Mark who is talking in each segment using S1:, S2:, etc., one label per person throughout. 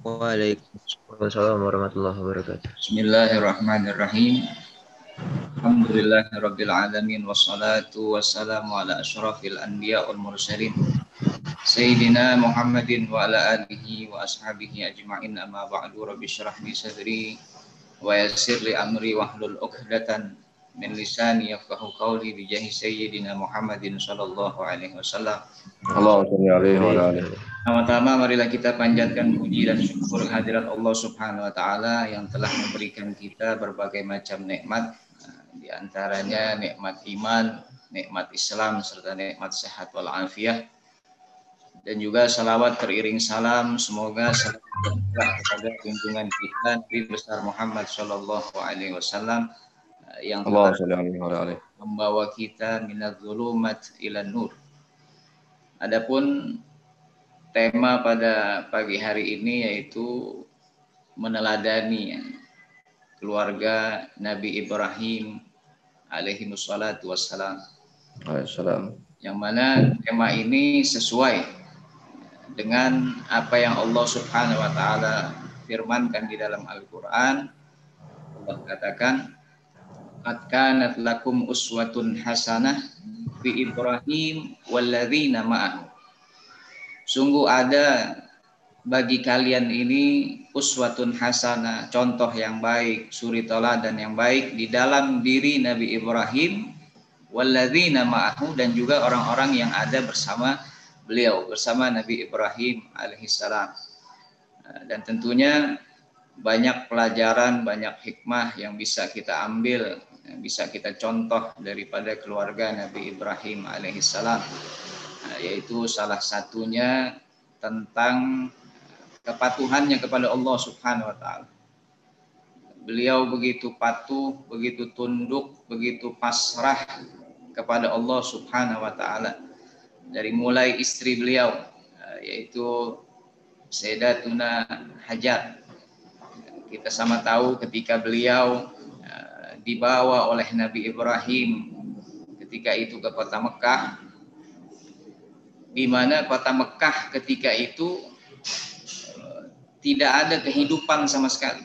S1: Waalaikumsalam warahmatullahi wabarakatuh.
S2: Bismillahirrahmanirrahim. Alhamdulillahirabbil alamin wassalatu wassalamu ala asyrafil anbiya wal mursalin Sayyidina Muhammadin wa ala alihi wa ashabihi ajma'in amma ba'du rabbi syrah li sadri wa yassir li amri wahlul 'uqdatan min lisani yafqahu qawli bi jahi sayyidina Muhammadin sallallahu alaihi wasallam.
S1: Allahumma alaihi wa alihi.
S2: Pertama marilah kita panjatkan puji dan syukur hadirat Allah Subhanahu wa taala yang telah memberikan kita berbagai macam nikmat di antaranya nikmat iman, nikmat Islam serta nikmat sehat wal afiah dan juga salawat teriring salam semoga salam kepada junjungan kita Nabi besar Muhammad Shallallahu Alaihi Wasallam yang telah membawa kita minat zulumat ila nur. Adapun tema pada pagi hari ini yaitu meneladani keluarga Nabi Ibrahim alaihi wassalatu wassalam. Yang mana tema ini sesuai dengan apa yang Allah Subhanahu wa taala firmankan di dalam Al-Qur'an. Allah katakan, "Qad kanat lakum uswatun hasanah fi Ibrahim walladzina ma'ahu." Sungguh ada bagi kalian ini uswatun hasanah, contoh yang baik, suri teladan yang baik di dalam diri Nabi Ibrahim walladzina ma'ahu dan juga orang-orang yang ada bersama beliau, bersama Nabi Ibrahim alaihissalam. Dan tentunya banyak pelajaran, banyak hikmah yang bisa kita ambil, bisa kita contoh daripada keluarga Nabi Ibrahim alaihissalam Nah, yaitu salah satunya tentang kepatuhannya kepada Allah Subhanahu wa taala. Beliau begitu patuh, begitu tunduk, begitu pasrah kepada Allah Subhanahu wa taala. Dari mulai istri beliau yaitu Sayyidatuna Hajar. Kita sama tahu ketika beliau dibawa oleh Nabi Ibrahim ketika itu ke kota Mekah di mana kota Mekah ketika itu eh, tidak ada kehidupan sama sekali.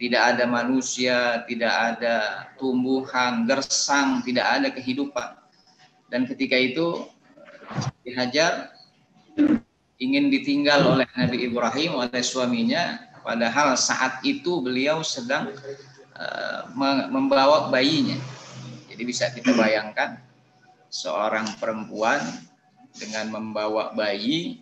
S2: Tidak ada manusia, tidak ada tumbuhan, gersang, tidak ada kehidupan. Dan ketika itu dihajar ingin ditinggal oleh Nabi Ibrahim oleh suaminya padahal saat itu beliau sedang membawa bayinya. Jadi bisa kita bayangkan seorang perempuan dengan membawa bayi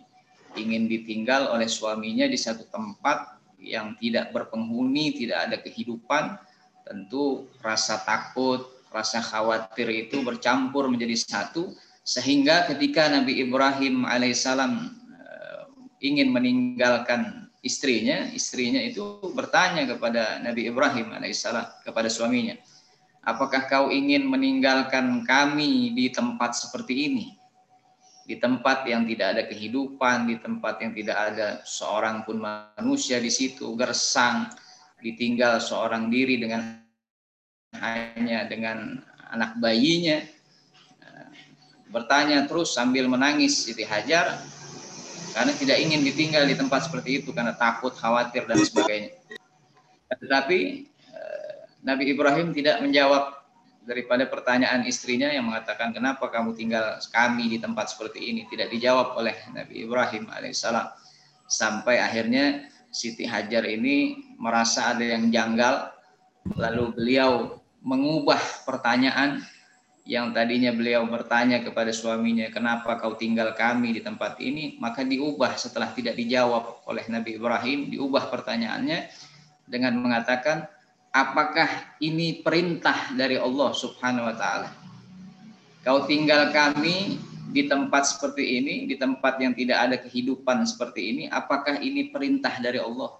S2: ingin ditinggal oleh suaminya di satu tempat yang tidak berpenghuni, tidak ada kehidupan, tentu rasa takut, rasa khawatir itu bercampur menjadi satu sehingga ketika Nabi Ibrahim alaihissalam eh, ingin meninggalkan istrinya, istrinya itu bertanya kepada Nabi Ibrahim alaihissalam kepada suaminya, apakah kau ingin meninggalkan kami di tempat seperti ini? di tempat yang tidak ada kehidupan, di tempat yang tidak ada seorang pun manusia di situ, gersang, ditinggal seorang diri dengan hanya dengan anak bayinya. Bertanya terus sambil menangis Siti Hajar karena tidak ingin ditinggal di tempat seperti itu karena takut, khawatir dan sebagainya. Tetapi eh, Nabi Ibrahim tidak menjawab daripada pertanyaan istrinya yang mengatakan kenapa kamu tinggal kami di tempat seperti ini? Tidak dijawab oleh Nabi Ibrahim alaihissalam. Sampai akhirnya Siti Hajar ini merasa ada yang janggal. Lalu beliau mengubah pertanyaan yang tadinya beliau bertanya kepada suaminya kenapa kau tinggal kami di tempat ini maka diubah setelah tidak dijawab oleh Nabi Ibrahim diubah pertanyaannya dengan mengatakan apakah ini perintah dari Allah Subhanahu wa taala? Kau tinggal kami di tempat seperti ini, di tempat yang tidak ada kehidupan seperti ini, apakah ini perintah dari Allah?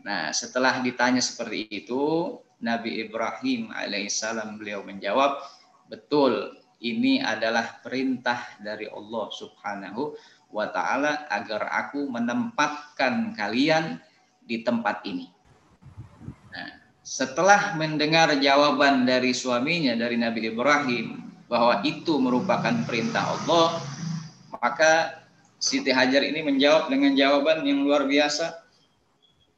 S2: Nah, setelah ditanya seperti itu, Nabi Ibrahim alaihissalam beliau menjawab, betul, ini adalah perintah dari Allah Subhanahu wa taala agar aku menempatkan kalian di tempat ini. Setelah mendengar jawaban dari suaminya dari Nabi Ibrahim bahwa itu merupakan perintah Allah, maka Siti Hajar ini menjawab dengan jawaban yang luar biasa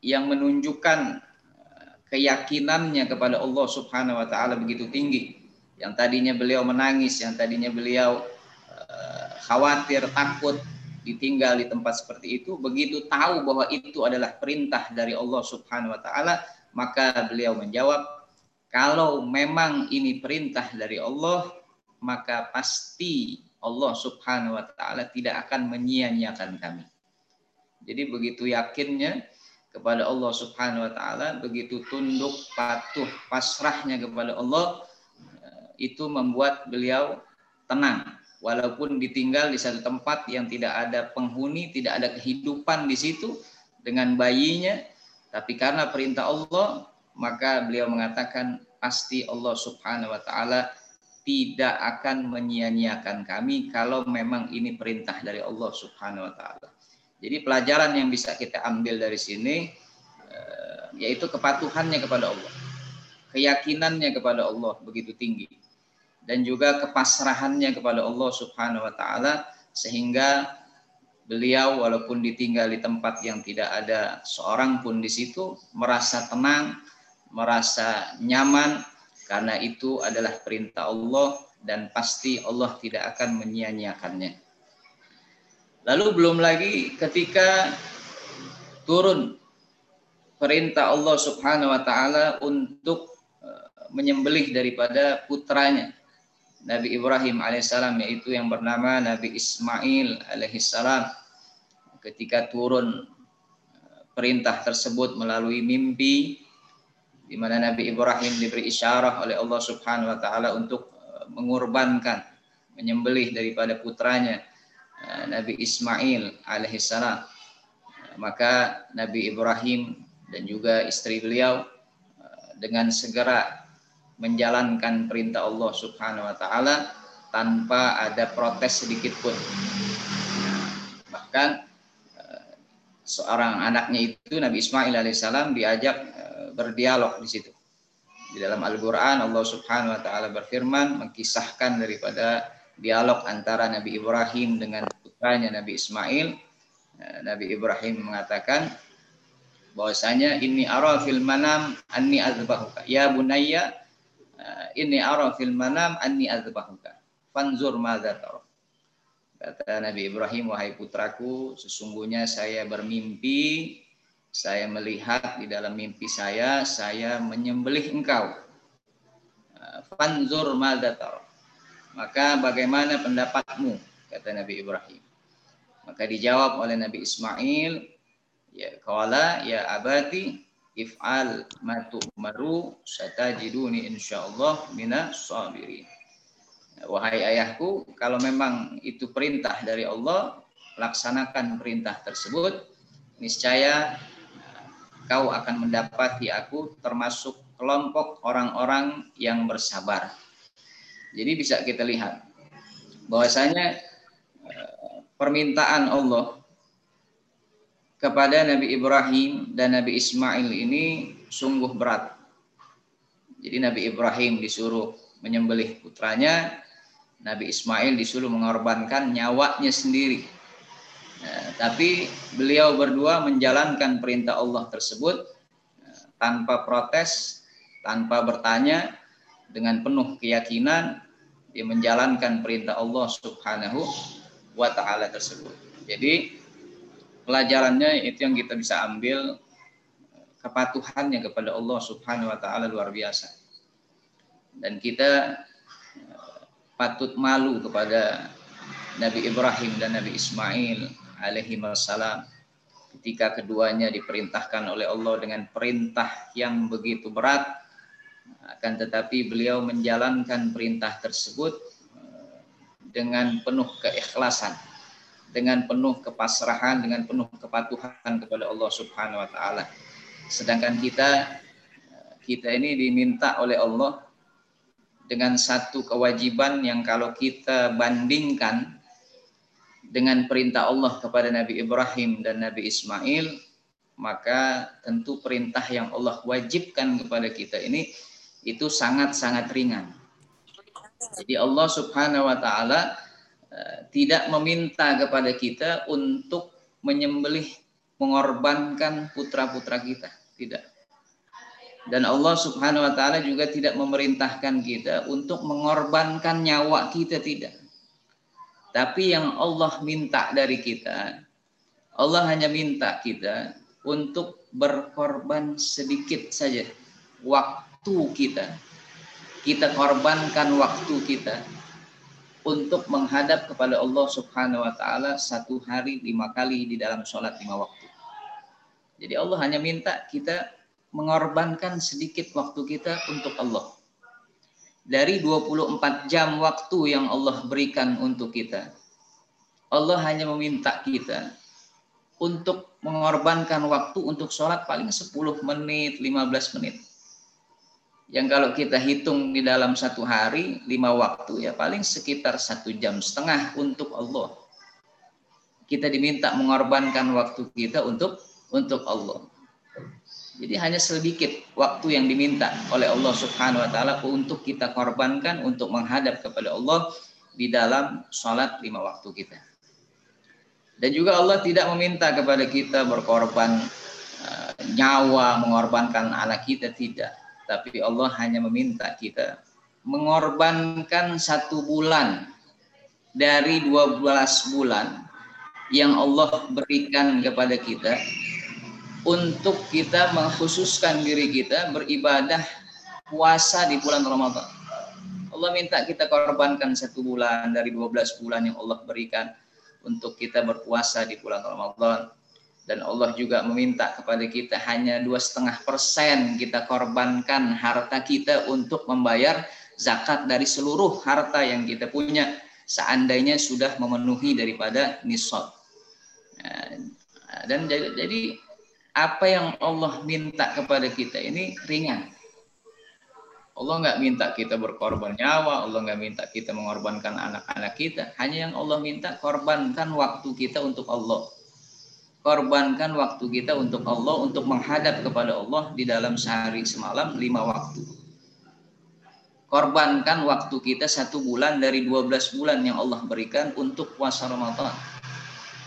S2: yang menunjukkan eh, keyakinannya kepada Allah Subhanahu wa taala begitu tinggi. Yang tadinya beliau menangis, yang tadinya beliau uh, khawatir, takut ditinggal di tempat seperti itu, begitu tahu bahwa itu adalah perintah dari Allah Subhanahu wa taala, maka beliau menjawab, kalau memang ini perintah dari Allah, maka pasti Allah Subhanahu wa taala tidak akan menyia-nyiakan kami. Jadi begitu yakinnya kepada Allah Subhanahu wa taala, begitu tunduk, patuh, pasrahnya kepada Allah eh, itu membuat beliau tenang walaupun ditinggal di satu tempat yang tidak ada penghuni, tidak ada kehidupan di situ dengan bayinya, tapi karena perintah Allah, maka beliau mengatakan pasti Allah Subhanahu wa taala tidak akan menyia-nyiakan kami kalau memang ini perintah dari Allah Subhanahu wa taala. Jadi pelajaran yang bisa kita ambil dari sini eh, yaitu kepatuhannya kepada Allah. Keyakinannya kepada Allah begitu tinggi dan juga kepasrahannya kepada Allah Subhanahu wa taala sehingga beliau walaupun ditinggal di tempat yang tidak ada seorang pun di situ merasa tenang, merasa nyaman karena itu adalah perintah Allah dan pasti Allah tidak akan menyia-nyiakannya. Lalu belum lagi ketika turun perintah Allah Subhanahu wa taala untuk eh, menyembelih daripada putranya Nabi Ibrahim alaihissalam yaitu yang bernama Nabi Ismail alaihissalam ketika turun eh, perintah tersebut melalui mimpi di mana Nabi Ibrahim diberi isyarah oleh Allah Subhanahu wa taala untuk eh, mengorbankan menyembelih daripada putranya eh, Nabi Ismail alaihissalam maka Nabi Ibrahim dan juga istri beliau dengan segera menjalankan perintah Allah Subhanahu wa taala tanpa ada protes sedikit pun bahkan seorang anaknya itu Nabi Ismail alaihissalam diajak berdialog di situ. Di dalam Al-Qur'an Allah Subhanahu wa taala berfirman mengkisahkan daripada dialog antara Nabi Ibrahim dengan putranya Nabi Ismail. Eh, Nabi Ibrahim mengatakan bahwasanya ini ara fil manam anni azbahuka. Ya bunayya ini ara fil manam anni azbahuka. Fanzur madza tara. Kata Nabi Ibrahim, wahai putraku, sesungguhnya saya bermimpi saya melihat di dalam mimpi saya, saya menyembelih engkau. Fanzur madatar. Maka bagaimana pendapatmu? Kata Nabi Ibrahim. Maka dijawab oleh Nabi Ismail, ya kawala ya abati if'al ma tu'maru satajiduni insyaallah minas sabirin. Wahai ayahku, kalau memang itu perintah dari Allah, laksanakan perintah tersebut, niscaya kau akan mendapati aku termasuk kelompok orang-orang yang bersabar. Jadi bisa kita lihat bahwasanya eh, permintaan Allah kepada Nabi Ibrahim dan Nabi Ismail ini sungguh berat. Jadi Nabi Ibrahim disuruh menyembelih putranya, Nabi Ismail disuruh mengorbankan nyawanya sendiri Ya, tapi beliau berdua menjalankan perintah Allah tersebut ya, tanpa protes, tanpa bertanya, dengan penuh keyakinan dia menjalankan perintah Allah Subhanahu wa taala tersebut. Jadi pelajarannya itu yang kita bisa ambil kepatuhannya kepada Allah Subhanahu wa taala luar biasa. Dan kita ya, patut malu kepada Nabi Ibrahim dan Nabi Ismail alaihi wasallam ketika keduanya diperintahkan oleh Allah dengan perintah yang begitu berat akan tetapi beliau menjalankan perintah tersebut eh, dengan penuh keikhlasan dengan penuh kepasrahan dengan penuh kepatuhan kepada Allah Subhanahu wa taala sedangkan kita kita ini diminta oleh Allah dengan satu kewajiban yang kalau kita bandingkan dengan perintah Allah kepada Nabi Ibrahim dan Nabi Ismail, maka tentu perintah yang Allah wajibkan kepada kita ini itu sangat-sangat ringan. Jadi Allah Subhanahu wa taala tidak meminta kepada kita untuk menyembelih mengorbankan putra-putra kita, tidak. Dan Allah Subhanahu wa taala juga tidak memerintahkan kita untuk mengorbankan nyawa kita tidak. Tapi yang Allah minta dari kita, Allah hanya minta kita untuk berkorban sedikit saja waktu kita. Kita korbankan waktu kita untuk menghadap kepada Allah Subhanahu wa taala satu hari lima kali di dalam sholat lima waktu. Jadi Allah hanya minta kita mengorbankan sedikit waktu kita untuk Allah. Dari 24 jam waktu yang Allah berikan untuk kita, Allah hanya meminta kita untuk mengorbankan waktu untuk sholat paling 10 menit, 15 menit. Yang kalau kita hitung di dalam satu hari, lima waktu ya paling sekitar satu jam setengah untuk Allah. Kita diminta mengorbankan waktu kita untuk untuk Allah. Jadi hanya sedikit waktu yang diminta oleh Allah Subhanahu wa taala untuk kita korbankan untuk menghadap kepada Allah di dalam sholat lima waktu kita. Dan juga Allah tidak meminta kepada kita berkorban uh, nyawa, mengorbankan anak kita tidak. Tapi Allah hanya meminta kita mengorbankan satu bulan dari 12 bulan yang Allah berikan kepada kita untuk kita mengkhususkan diri kita beribadah puasa di bulan Ramadan. Allah minta kita korbankan satu bulan dari 12 bulan yang Allah berikan untuk kita berpuasa di bulan Ramadan. Dan Allah juga meminta kepada kita hanya dua setengah persen kita korbankan harta kita untuk membayar zakat dari seluruh harta yang kita punya seandainya sudah memenuhi daripada nisab. Nah, dan jadi apa yang Allah minta kepada kita ini ringan. Allah nggak minta kita berkorban nyawa, Allah nggak minta kita mengorbankan anak-anak kita. Hanya yang Allah minta korbankan waktu kita untuk Allah. Korbankan waktu kita untuk Allah, untuk menghadap kepada Allah di dalam sehari semalam lima waktu. Korbankan waktu kita satu bulan dari 12 bulan yang Allah berikan untuk puasa Ramadan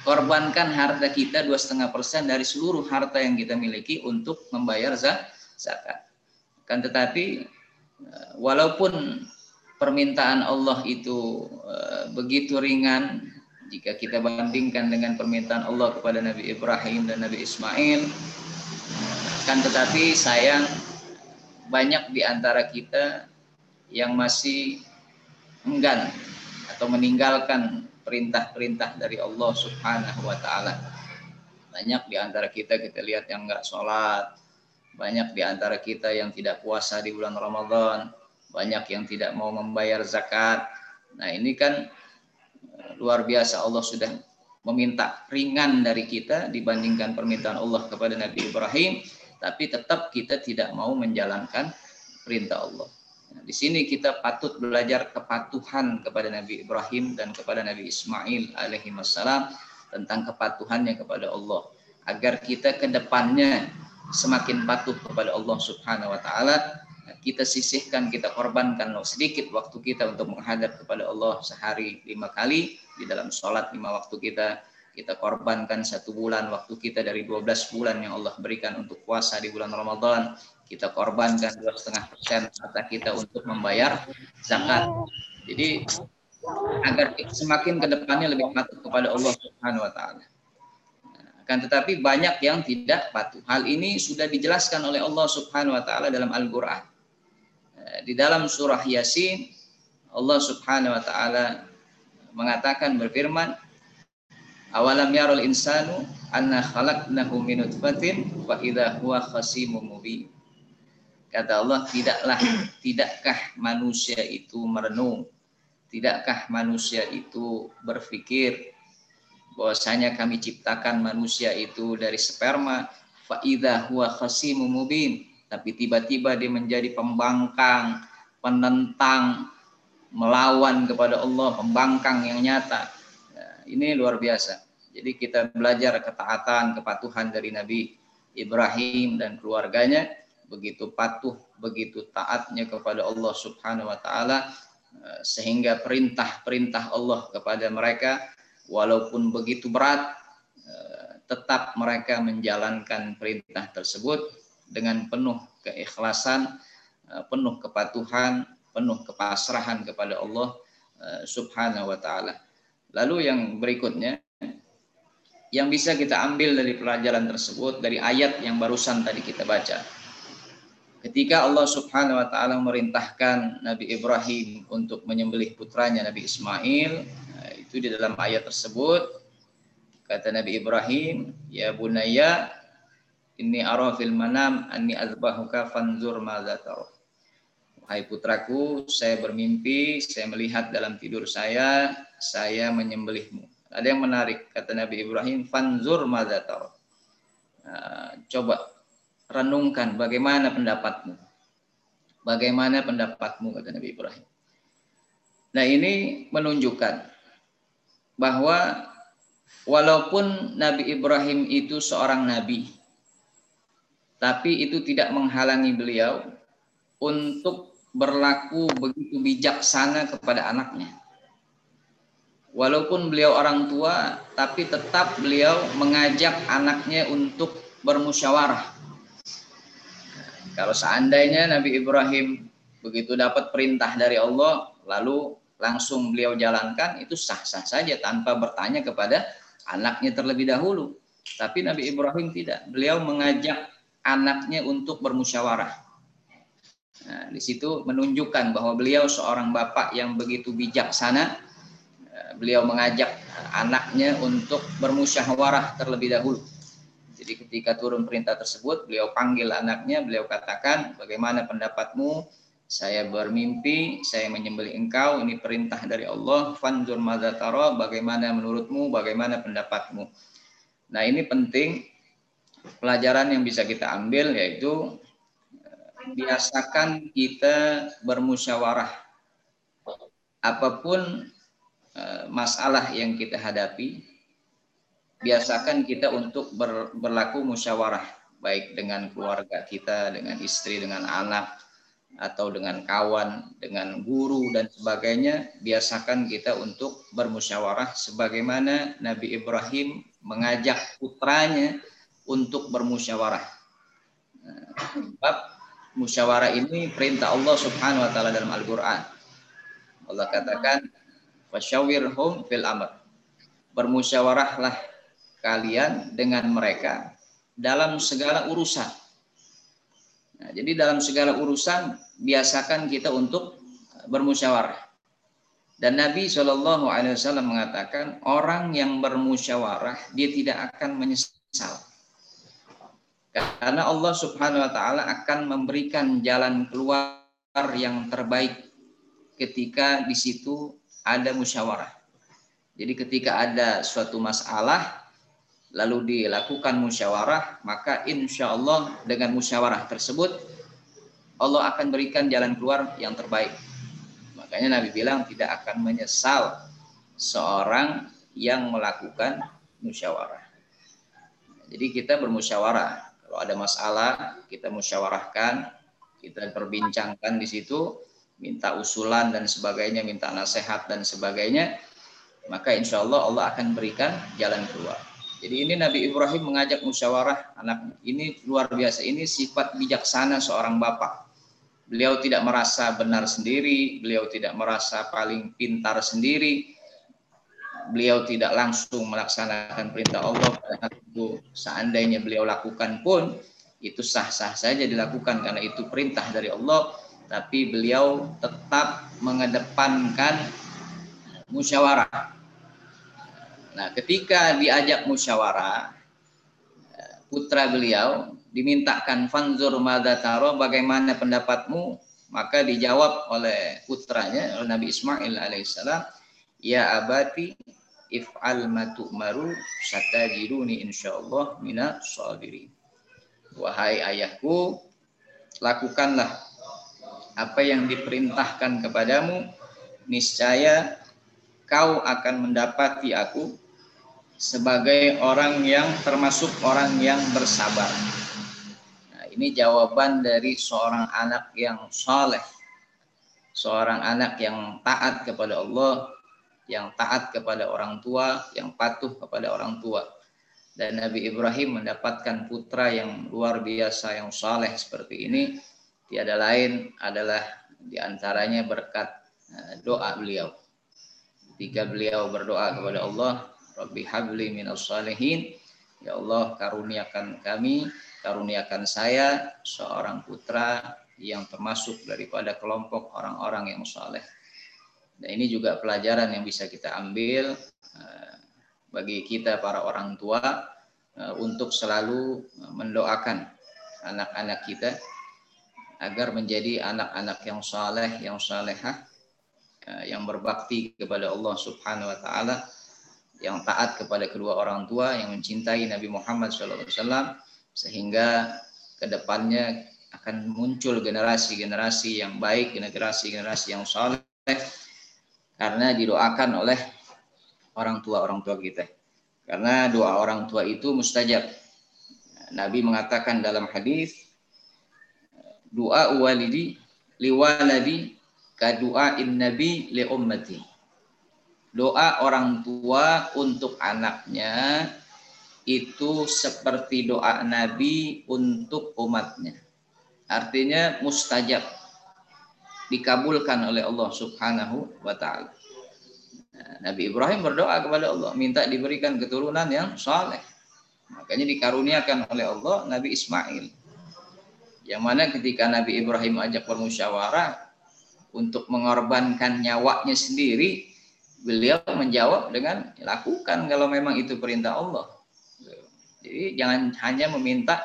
S2: korbankan harta kita dua setengah persen dari seluruh harta yang kita miliki untuk membayar zakat. Kan tetapi eh, walaupun permintaan Allah itu eh, begitu ringan jika kita bandingkan dengan permintaan Allah kepada Nabi Ibrahim dan Nabi Ismail kan tetapi sayang banyak di antara kita yang masih enggan atau meninggalkan perintah-perintah dari Allah Subhanahu wa taala. Banyak di antara kita kita lihat yang enggak sholat, banyak di antara kita yang tidak puasa di bulan Ramadan, banyak yang tidak mau membayar zakat. Nah, ini kan luar biasa Allah sudah meminta ringan dari kita dibandingkan permintaan Allah kepada Nabi Ibrahim, tapi tetap kita tidak mau menjalankan perintah Allah. Nah, di sini kita patut belajar kepatuhan kepada Nabi Ibrahim dan kepada Nabi Ismail alaihi wassalam tentang kepatuhannya kepada Allah agar kita ke depannya semakin patuh kepada Allah Subhanahu wa taala kita sisihkan kita korbankan sedikit waktu kita untuk menghadap kepada Allah sehari lima kali di dalam sholat lima waktu kita kita korbankan satu bulan waktu kita dari 12 bulan yang Allah berikan untuk puasa di bulan Ramadan kita korbankan dua setengah persen harta kita untuk membayar zakat. Jadi agar semakin ke depannya lebih patuh kepada Allah Subhanahu wa taala. Akan tetapi banyak yang tidak patuh. Hal ini sudah dijelaskan oleh Allah Subhanahu wa taala dalam Al-Qur'an. Di dalam surah Yasin Allah Subhanahu wa taala mengatakan berfirman Awalam yarul insanu anna khalaqnahu min nutfatin wa idza huwa khasimun mubin. Kata Allah, tidaklah, tidakkah manusia itu merenung? Tidakkah manusia itu berpikir bahwasanya kami ciptakan manusia itu dari sperma faida huwa khasimun mubin tapi tiba-tiba dia menjadi pembangkang penentang melawan kepada Allah pembangkang yang nyata. Nah, ini luar biasa. Jadi kita belajar ketaatan kepatuhan dari Nabi Ibrahim dan keluarganya. Begitu patuh, begitu taatnya kepada Allah Subhanahu wa taala eh, sehingga perintah-perintah Allah kepada mereka walaupun begitu berat eh, tetap mereka menjalankan perintah tersebut dengan penuh keikhlasan, eh, penuh kepatuhan, penuh kepasrahan kepada Allah Subhanahu wa taala. Lalu yang berikutnya yang bisa kita ambil dari pelajaran tersebut dari ayat yang barusan tadi kita baca. Ketika Allah Subhanahu wa taala memerintahkan Nabi Ibrahim untuk menyembelih putranya Nabi Ismail, nah, itu di dalam ayat tersebut kata Nabi Ibrahim, "Ya bunayya, inni ara fil manam anni azbahuka fanzur madza tara." Wahai putraku, saya bermimpi, saya melihat dalam tidur saya, saya menyembelihmu. Ada yang menarik, kata Nabi Ibrahim, fanzur madzatar. Nah, coba renungkan bagaimana pendapatmu. Bagaimana pendapatmu, kata Nabi Ibrahim. Nah ini menunjukkan bahwa walaupun Nabi Ibrahim itu seorang nabi, tapi itu tidak menghalangi beliau untuk berlaku begitu bijaksana kepada anaknya. Walaupun beliau orang tua, tapi tetap beliau mengajak anaknya untuk bermusyawarah. Kalau seandainya Nabi Ibrahim begitu dapat perintah dari Allah, lalu langsung beliau jalankan, itu sah-sah saja tanpa bertanya kepada anaknya terlebih dahulu. Tapi Nabi Ibrahim tidak. Beliau mengajak anaknya untuk bermusyawarah. Nah, di situ menunjukkan bahwa beliau seorang bapak yang begitu bijaksana. Eh, beliau mengajak anaknya untuk bermusyawarah terlebih dahulu. Jadi ketika turun perintah tersebut, beliau panggil anaknya, beliau katakan, bagaimana pendapatmu? Saya bermimpi, saya menyembelih engkau, ini perintah dari Allah. Fanzur madataro, bagaimana menurutmu, bagaimana pendapatmu? Nah ini penting, pelajaran yang bisa kita ambil yaitu biasakan kita bermusyawarah. Apa pun eh, masalah yang kita hadapi, biasakan kita untuk ber, berlaku musyawarah, baik dengan keluarga kita, dengan istri, dengan anak, atau dengan kawan, dengan guru dan sebagainya, biasakan kita untuk bermusyawarah sebagaimana Nabi Ibrahim mengajak putranya untuk bermusyawarah. Sebab musyawarah ini perintah Allah Subhanahu wa taala dalam Al-Qur'an. Allah katakan fasyawirhum fil amr. Bermusyawarahlah kalian dengan mereka dalam segala urusan. Nah, jadi dalam segala urusan biasakan kita untuk bermusyawarah. Dan Nabi Shallallahu Alaihi Wasallam mengatakan orang yang bermusyawarah dia tidak akan menyesal karena Allah Subhanahu wa taala akan memberikan jalan keluar yang terbaik ketika di situ ada musyawarah. Jadi ketika ada suatu masalah lalu dilakukan musyawarah, maka insya Allah dengan musyawarah tersebut Allah akan berikan jalan keluar yang terbaik. Makanya Nabi bilang tidak akan menyesal seorang yang melakukan musyawarah. Jadi kita bermusyawarah kalau ada masalah, kita musyawarahkan, kita perbincangkan di situ, minta usulan dan sebagainya, minta nasihat dan sebagainya, maka insya Allah Allah akan berikan jalan keluar. Jadi ini Nabi Ibrahim mengajak musyawarah anak ini luar biasa. Ini sifat bijaksana seorang bapak. Beliau tidak merasa benar sendiri, beliau tidak merasa paling pintar sendiri, beliau tidak langsung melaksanakan perintah Allah pada itu seandainya beliau lakukan pun itu sah-sah saja dilakukan karena itu perintah dari Allah tapi beliau tetap mengedepankan musyawarah. Nah, ketika diajak musyawarah putra beliau dimintakan fanzur madataro bagaimana pendapatmu maka dijawab oleh putranya oleh Nabi Ismail alaihissalam ya abati if'al ma satajiruni insyaallah mina sabirin. Wahai ayahku, lakukanlah apa yang diperintahkan kepadamu, niscaya kau akan mendapati aku sebagai orang yang termasuk orang yang bersabar. Nah, ini jawaban dari seorang anak yang saleh. seorang anak yang taat kepada Allah, yang taat kepada orang tua, yang patuh kepada orang tua. Dan Nabi Ibrahim mendapatkan putra yang luar biasa, yang saleh seperti ini, tiada lain adalah di antaranya berkat eh, doa beliau. Ketika beliau berdoa kepada Allah, Rabbi habli minas salihin, ya Allah karuniakan kami, karuniakan saya seorang putra yang termasuk daripada kelompok orang-orang yang saleh. Dan ini juga pelajaran yang bisa kita ambil eh, bagi kita para orang tua eh, untuk selalu mendoakan anak-anak kita agar menjadi anak-anak yang saleh, yang salehah, eh, yang berbakti kepada Allah Subhanahu wa taala, yang taat kepada kedua orang tua, yang mencintai Nabi Muhammad SAW sehingga ke depannya akan muncul generasi-generasi yang baik, generasi-generasi yang soleh karena didoakan oleh orang tua orang tua kita. Karena doa orang tua itu mustajab. Nabi mengatakan dalam hadis doa walidi liwaladi kadua in nabi li ummati. Doa orang tua untuk anaknya itu seperti doa Nabi untuk umatnya. Artinya mustajab. Dikabulkan oleh Allah subhanahu wa ta'ala. Nah, Nabi Ibrahim berdoa kepada Allah. Minta diberikan keturunan yang soleh. Makanya dikaruniakan oleh Allah Nabi Ismail. Yang mana ketika Nabi Ibrahim ajak bermusyawarah untuk mengorbankan nyawanya sendiri, beliau menjawab dengan lakukan kalau memang itu perintah Allah. Jadi jangan hanya meminta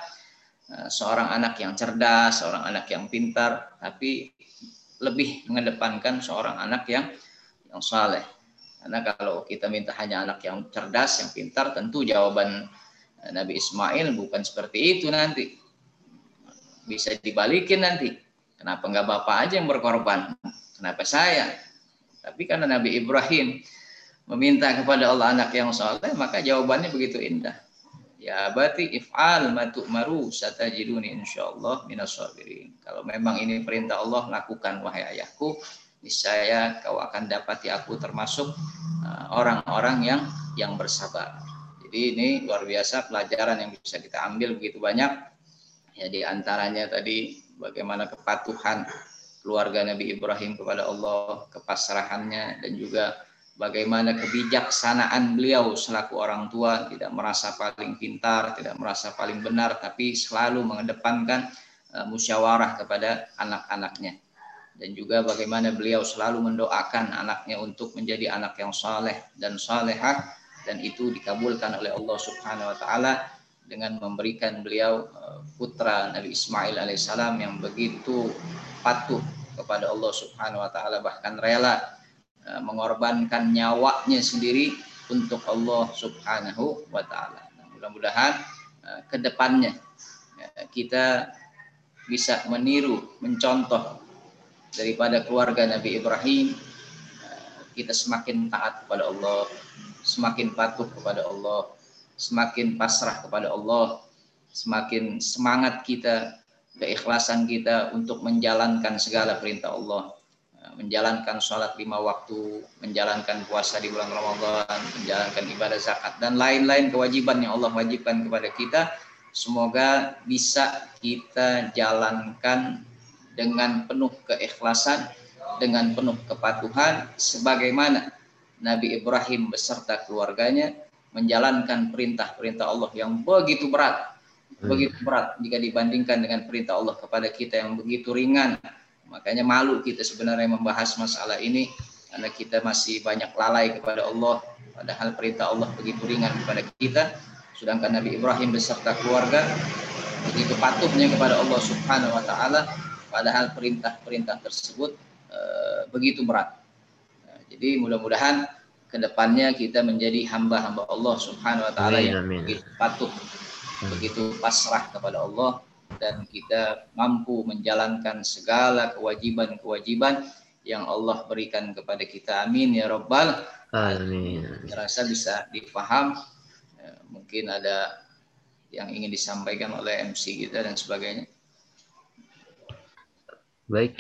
S2: Eh, seorang anak yang cerdas, seorang anak yang pintar, tapi lebih mengedepankan seorang anak yang yang saleh. Karena kalau kita minta hanya anak yang cerdas, yang pintar, tentu jawaban eh, Nabi Ismail bukan seperti itu nanti. Bisa dibalikin nanti. Kenapa nggak bapak aja yang berkorban? Kenapa saya? Tapi karena Nabi Ibrahim meminta kepada Allah anak yang saleh, maka jawabannya begitu indah. Ya berarti if'al matuk maru satajiduni insyaallah minas. Kalau memang ini perintah Allah lakukan wahai ayahku, niscaya kau akan dapati aku termasuk uh, orang-orang yang yang bersabar. Jadi ini luar biasa pelajaran yang bisa kita ambil begitu banyak. Ya di antaranya tadi bagaimana kepatuhan keluarga Nabi Ibrahim kepada Allah, kepasrahannya dan juga bagaimana kebijaksanaan beliau selaku orang tua tidak merasa paling pintar, tidak merasa paling benar, tapi selalu mengedepankan uh, musyawarah kepada anak-anaknya. Dan juga bagaimana beliau selalu mendoakan anaknya untuk menjadi anak yang saleh dan salehah dan itu dikabulkan oleh Allah Subhanahu wa taala dengan memberikan beliau uh, putra Nabi Ismail alaihissalam yang begitu patuh kepada Allah Subhanahu wa taala bahkan rela Eh, mengorbankan nyawanya sendiri untuk Allah Subhanahu wa taala. Nah, mudah-mudahan uh, ke depannya uh, kita bisa meniru, mencontoh daripada keluarga Nabi Ibrahim kita semakin taat kepada Allah, semakin patuh kepada Allah, semakin pasrah kepada Allah, semakin semangat kita, keikhlasan kita untuk menjalankan segala perintah Allah menjalankan sholat lima waktu, menjalankan puasa di bulan Ramadan, menjalankan ibadah zakat dan lain-lain kewajiban yang Allah wajibkan kepada kita, semoga bisa kita jalankan dengan penuh keikhlasan, dengan penuh kepatuhan, sebagaimana Nabi Ibrahim beserta keluarganya menjalankan perintah-perintah Allah yang begitu berat, begitu berat jika dibandingkan dengan perintah Allah kepada kita yang begitu ringan Makanya malu kita sebenarnya membahas masalah ini karena kita masih banyak lalai kepada Allah. Padahal perintah Allah begitu ringan kepada kita. Sedangkan Nabi Ibrahim beserta keluarga begitu patuhnya kepada Allah Subhanahu wa taala padahal perintah-perintah tersebut e, begitu berat. Nah, jadi mudah-mudahan ke depannya kita menjadi hamba-hamba Allah Subhanahu wa taala yang begitu patuh, begitu pasrah kepada Allah dan kita mampu menjalankan segala kewajiban-kewajiban yang Allah berikan kepada kita. Amin ya Rabbal.
S1: Amin.
S2: Saya rasa bisa dipaham. Ya, mungkin ada yang ingin disampaikan oleh MC kita dan sebagainya.
S1: Baik,